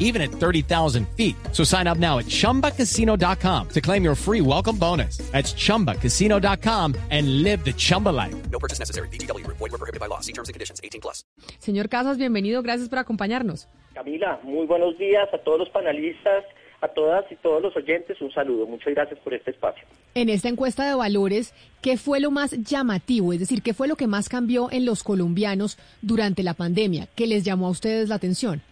even at 30,000 feet. So sign up now at chumbacasino.com to claim your free welcome bonus. That's chumbacasino.com and live the Chumba life. No purchase necessary. BGW. Void were prohibited by law. See terms and conditions. 18 plus. Señor Casas, bienvenido. Gracias por acompañarnos. Camila, muy buenos días a todos los panelistas, a todas y todos los oyentes. Un saludo. Muchas gracias por este espacio. En esta encuesta de valores, ¿qué fue lo más llamativo? Es decir, ¿qué fue lo que más cambió en los colombianos durante la pandemia? ¿Qué les llamó a ustedes la atención?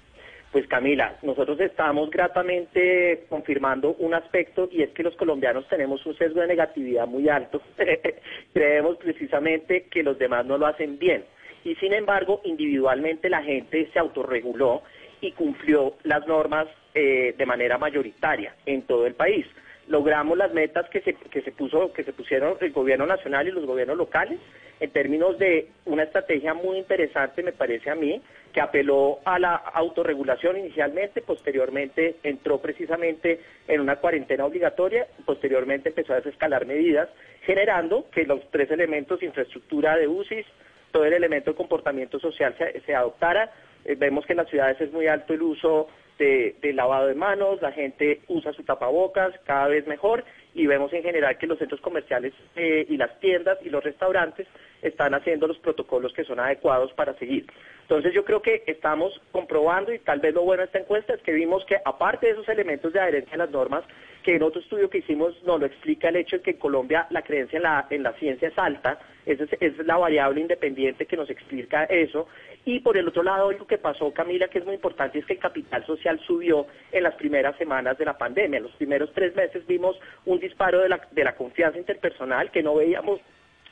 Pues Camila, nosotros estamos gratamente confirmando un aspecto y es que los colombianos tenemos un sesgo de negatividad muy alto. Creemos precisamente que los demás no lo hacen bien. Y sin embargo, individualmente la gente se autorreguló y cumplió las normas eh, de manera mayoritaria en todo el país. Logramos las metas que se, que se puso, que se pusieron el gobierno nacional y los gobiernos locales en términos de una estrategia muy interesante, me parece a mí, que apeló a la autorregulación inicialmente, posteriormente entró precisamente en una cuarentena obligatoria, posteriormente empezó a desescalar medidas, generando que los tres elementos, infraestructura de UCIs, todo el elemento de comportamiento social se, se adoptara. Eh, vemos que en las ciudades es muy alto el uso de, de, lavado de manos, la gente usa su tapabocas cada vez mejor y vemos en general que los centros comerciales eh, y las tiendas y los restaurantes están haciendo los protocolos que son adecuados para seguir. Entonces yo creo que estamos comprobando y tal vez lo bueno de esta encuesta es que vimos que aparte de esos elementos de adherencia a las normas, que en otro estudio que hicimos nos lo explica el hecho de que en Colombia la creencia en la, en la ciencia es alta, esa es, es la variable independiente que nos explica eso, y por el otro lado, algo que pasó, Camila, que es muy importante, es que el capital social subió en las primeras semanas de la pandemia. En los primeros tres meses vimos un disparo de la, de la confianza interpersonal que no veíamos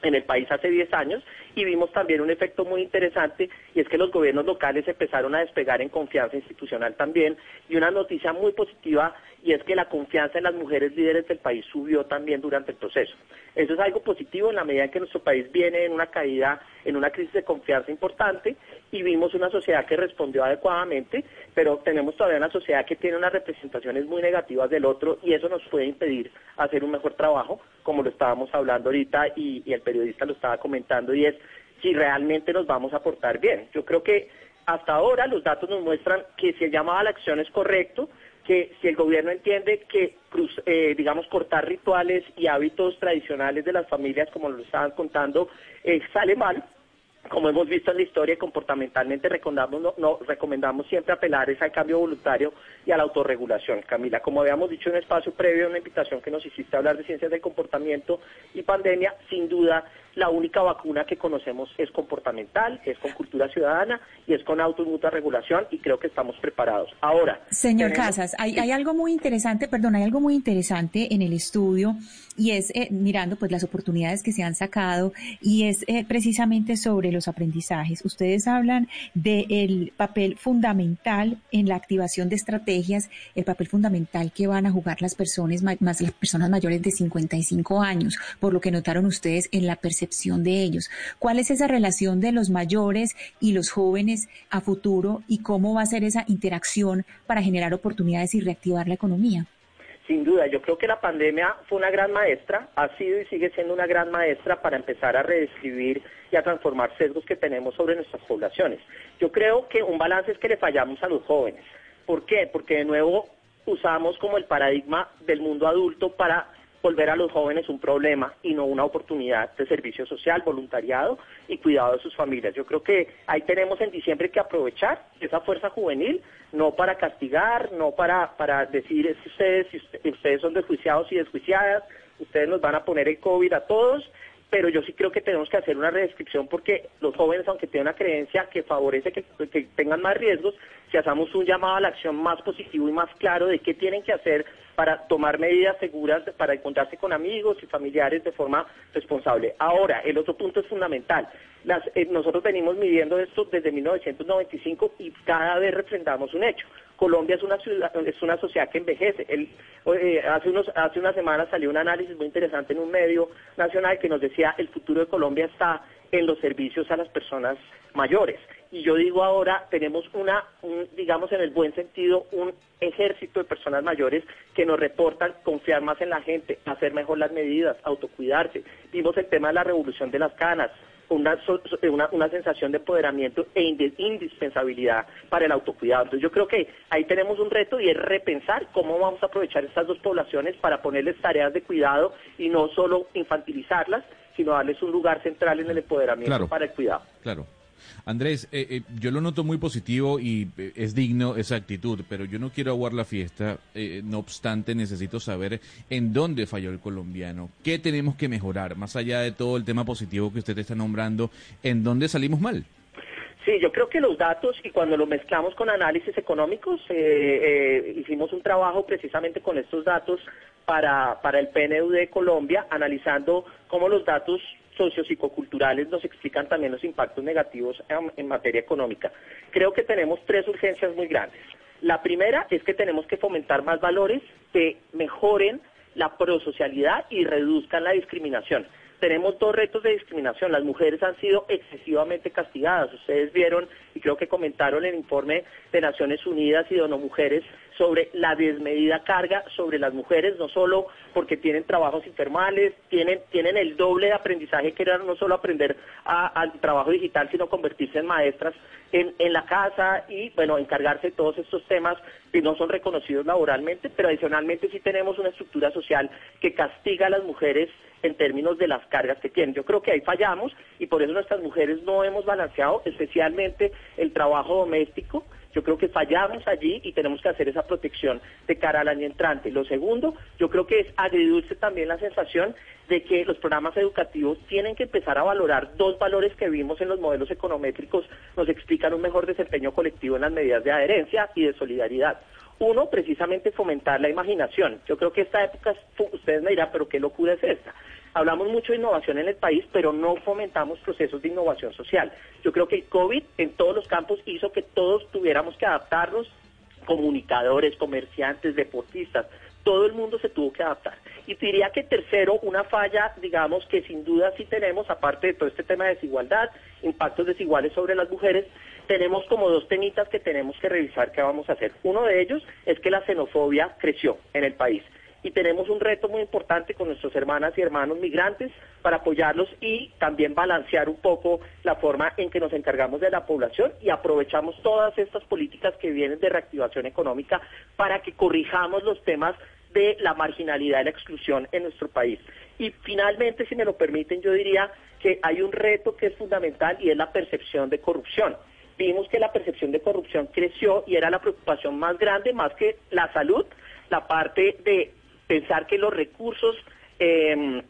en el país hace 10 años y vimos también un efecto muy interesante y es que los gobiernos locales empezaron a despegar en confianza institucional también y una noticia muy positiva y es que la confianza en las mujeres líderes del país subió también durante el proceso. Eso es algo positivo en la medida en que nuestro país viene en una caída, en una crisis de confianza importante y vimos una sociedad que respondió adecuadamente, pero tenemos todavía una sociedad que tiene unas representaciones muy negativas del otro y eso nos puede impedir hacer un mejor trabajo, como lo estábamos hablando ahorita y, y el periodista lo estaba comentando, y es si realmente nos vamos a portar bien. Yo creo que hasta ahora los datos nos muestran que si el llamado a la acción es correcto, que si el gobierno entiende que, eh, digamos, cortar rituales y hábitos tradicionales de las familias, como lo estaban contando, eh, sale mal, como hemos visto en la historia, comportamentalmente recomendamos, no, no, recomendamos siempre apelar al cambio voluntario y a la autorregulación. Camila, como habíamos dicho en un espacio previo, una invitación que nos hiciste a hablar de ciencias del comportamiento y pandemia, sin duda la única vacuna que conocemos es comportamental, es con cultura ciudadana y es con auto y mutua regulación y creo que estamos preparados. Ahora. Señor tenemos... Casas, hay, hay, algo muy interesante, perdón, hay algo muy interesante en el estudio y es eh, mirando pues las oportunidades que se han sacado y es eh, precisamente sobre los aprendizajes. Ustedes hablan del papel fundamental en la activación de estrategias, el papel fundamental que van a jugar las personas, más las personas mayores de 55 años, por lo que notaron ustedes en la percepción de ellos. ¿Cuál es esa relación de los mayores y los jóvenes a futuro y cómo va a ser esa interacción para generar oportunidades y reactivar la economía? Sin duda, yo creo que la pandemia fue una gran maestra, ha sido y sigue siendo una gran maestra para empezar a redescribir y a transformar sesgos que tenemos sobre nuestras poblaciones. Yo creo que un balance es que le fallamos a los jóvenes. ¿Por qué? Porque de nuevo usamos como el paradigma del mundo adulto para volver a los jóvenes un problema y no una oportunidad de servicio social, voluntariado y cuidado de sus familias. Yo creo que ahí tenemos en diciembre que aprovechar esa fuerza juvenil, no para castigar, no para, para decir es que ustedes, ustedes son desjuiciados y desjuiciadas, ustedes nos van a poner el COVID a todos, pero yo sí creo que tenemos que hacer una restricción porque los jóvenes, aunque tienen una creencia que favorece que, que, tengan más riesgos, si hacemos un llamado a la acción más positivo y más claro de qué tienen que hacer para tomar medidas seguras, para encontrarse con amigos y familiares de forma responsable. Ahora, el otro punto es fundamental. Las, eh, nosotros venimos midiendo esto desde 1995 y cada vez refrendamos un hecho. Colombia es una ciudad, es una sociedad que envejece. Eh, hace unos hace unas semanas salió un análisis muy interesante en un medio nacional que nos decía el futuro de Colombia está en los servicios a las personas mayores. Y yo digo ahora, tenemos una, digamos en el buen sentido, un ejército de personas mayores que nos reportan confiar más en la gente, hacer mejor las medidas, autocuidarse. Vimos el tema de la revolución de las canas, una, una, sensación de empoderamiento e indispensabilidad para el autocuidado. Entonces yo creo que ahí tenemos un reto y es repensar cómo vamos a aprovechar estas dos poblaciones para ponerles tareas de cuidado y no solo infantilizarlas, sino darles un lugar central en el empoderamiento para el cuidado. Claro. Andrés, eh, eh, yo lo noto muy positivo y eh, es digno esa actitud, pero yo no quiero aguar la fiesta. no obstante, necesito saber en dónde falló el colombiano, qué tenemos que mejorar, más allá de todo el tema positivo que usted está nombrando, en dónde salimos mal. Sí, yo creo que los datos y cuando lo mezclamos con análisis económicos, hicimos un trabajo precisamente con estos datos para, para el PNU de Colombia, analizando cómo los datos sociopsicoculturales nos explican también los impactos negativos en, materia económica. Creo que tenemos tres urgencias muy grandes. La primera es que tenemos que fomentar más valores que mejoren la prosocialidad y reduzcan la discriminación. Tenemos dos retos de discriminación. Las mujeres han sido excesivamente castigadas. Ustedes vieron y creo que comentaron el informe de Naciones Unidas y de Mujeres sobre la desmedida carga sobre las mujeres, no solo porque tienen trabajos informales, tienen, tienen el doble de aprendizaje que era no solo aprender al trabajo digital, sino convertirse en maestras en, en la casa y, bueno, encargarse de todos estos temas que no son reconocidos laboralmente, pero adicionalmente sí tenemos una estructura social que castiga a las mujeres en términos de las cargas que tienen. Yo creo que ahí fallamos y por eso nuestras mujeres no hemos balanceado especialmente el trabajo doméstico yo creo que fallamos allí y tenemos que hacer esa protección de cara al año entrante. Lo segundo, yo creo que es agridulce también la sensación de que los programas educativos tienen que empezar a valorar dos valores que vimos en los modelos econométricos, nos explican un mejor desempeño colectivo en las medidas de adherencia y de solidaridad. Uno, precisamente fomentar la imaginación. Yo creo que esta época, ustedes me dirán, pero qué locura es esta. Hablamos mucho de innovación en el país, pero no fomentamos procesos de innovación social. Yo creo que el COVID en todos los campos hizo que todos tuviéramos que adaptarnos, comunicadores, comerciantes, deportistas, todo el mundo se tuvo que adaptar. Y diría que tercero, una falla, digamos, que sin duda sí tenemos, aparte de todo este tema de desigualdad, impactos desiguales sobre las mujeres, tenemos como dos temitas que tenemos que revisar qué vamos a hacer. Uno de ellos es que la xenofobia creció en el país y tenemos un reto muy importante con nuestras hermanas y hermanos migrantes para apoyarlos y también balancear un poco la forma en que nos encargamos de la población y aprovechamos todas estas políticas que vienen de reactivación económica para que corrijamos los temas de la marginalidad y la exclusión en nuestro país. Y finalmente, si me lo permiten, yo diría que hay un reto que es fundamental y es la percepción de corrupción vimos que la percepción de corrupción creció y era la preocupación más grande, más que la salud, la parte de pensar que los recursos eh,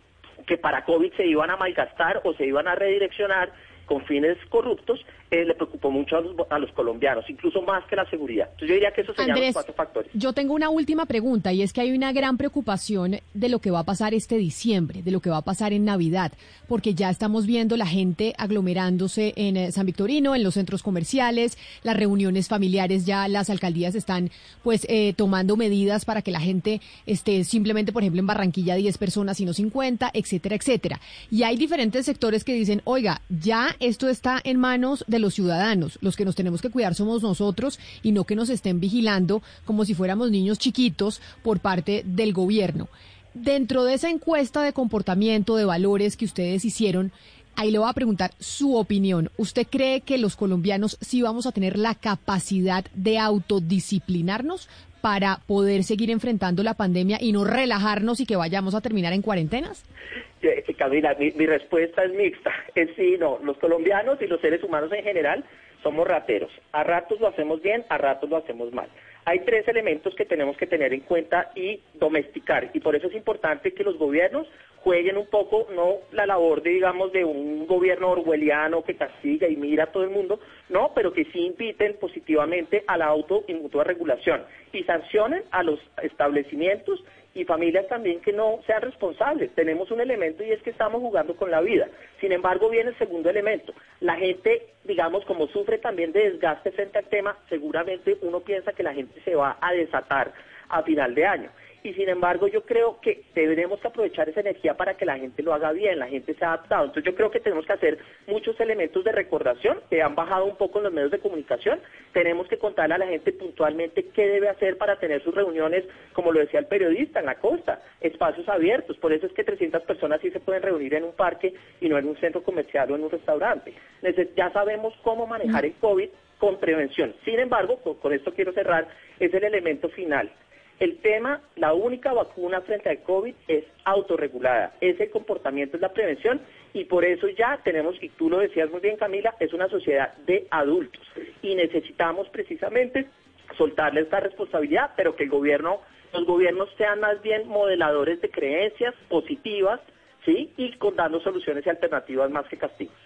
que para COVID se iban a malgastar o se iban a redireccionar con fines corruptos, eh, le preocupó mucho a los, colombianos, incluso más que la seguridad. Entonces yo diría que esos serían los cuatro factores. Yo tengo una última pregunta y es que hay una gran preocupación de lo que va a pasar este diciembre, de lo que va a pasar en Navidad, porque ya estamos viendo la gente aglomerándose en eh, San Victorino, en los centros comerciales, las reuniones familiares ya las alcaldías están pues eh, tomando medidas para que la gente esté simplemente, por ejemplo, en Barranquilla 10 personas y no 50, etcétera, etcétera. Y hay diferentes sectores que dicen, oiga, ya esto está en manos de los ciudadanos. Los que nos tenemos que cuidar somos nosotros y no que nos estén vigilando como si fuéramos niños chiquitos por parte del gobierno. Dentro de esa encuesta de comportamiento, de valores que ustedes hicieron, ahí le voy a preguntar su opinión. ¿Usted cree que los colombianos sí vamos a tener la capacidad de autodisciplinarnos para poder seguir enfrentando la pandemia y no relajarnos y que vayamos a terminar en cuarentenas? Camila, mi, mi respuesta es mixta. Es sí, no. Los colombianos y los seres humanos en general somos rateros. A ratos lo hacemos bien, a ratos lo hacemos mal. Hay tres elementos que tenemos que tener en cuenta y domesticar. Y por eso es importante que los gobiernos jueguen un poco, no la labor de, digamos, de un gobierno orwelliano que castiga y mira a todo el mundo, no, pero que sí inviten positivamente a la auto y mutua regulación y sancionen a los establecimientos y familias también que no sean responsables. Tenemos un elemento y es que estamos jugando con la vida. Sin embargo, viene el segundo elemento. La gente, digamos, como sufre también de desgaste frente al tema, seguramente uno piensa que la gente se va a desatar a final de año y sin embargo yo creo que deberemos aprovechar esa energía para que la gente lo haga bien, la gente se ha adaptado. Entonces yo creo que tenemos que hacer muchos elementos de recordación que han bajado un poco en los medios de comunicación. Tenemos que contarle a la gente puntualmente qué debe hacer para tener sus reuniones, como lo decía el periodista, en la costa, espacios abiertos. Por eso es que 300 personas sí se pueden reunir en un parque y no en un centro comercial o en un restaurante. Ya sabemos cómo manejar el COVID con prevención. Sin embargo, con esto quiero cerrar, es el elemento final el tema, la única vacuna frente al COVID es autorregulada. Ese comportamiento es la prevención y por eso ya tenemos, y tú lo decías muy bien Camila, es una sociedad de adultos y necesitamos precisamente soltarle esta responsabilidad, pero que el gobierno, los gobiernos sean más bien modeladores de creencias positivas, ¿sí? Y con dando soluciones y alternativas más que castigos.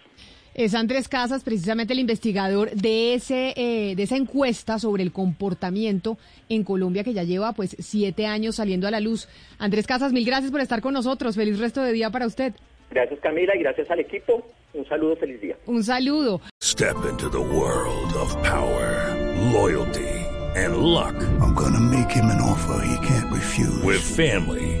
Es Andrés Casas, precisamente el investigador de ese eh, de esa encuesta sobre el comportamiento en Colombia que ya lleva pues siete años saliendo a la luz. Andrés Casas, mil gracias por estar con nosotros. Feliz resto de día para usted. Gracias Camila y gracias al equipo. Un saludo, feliz día. Un saludo. Step into the world of power, loyalty and luck. I'm gonna make him an offer he can't refuse. With family,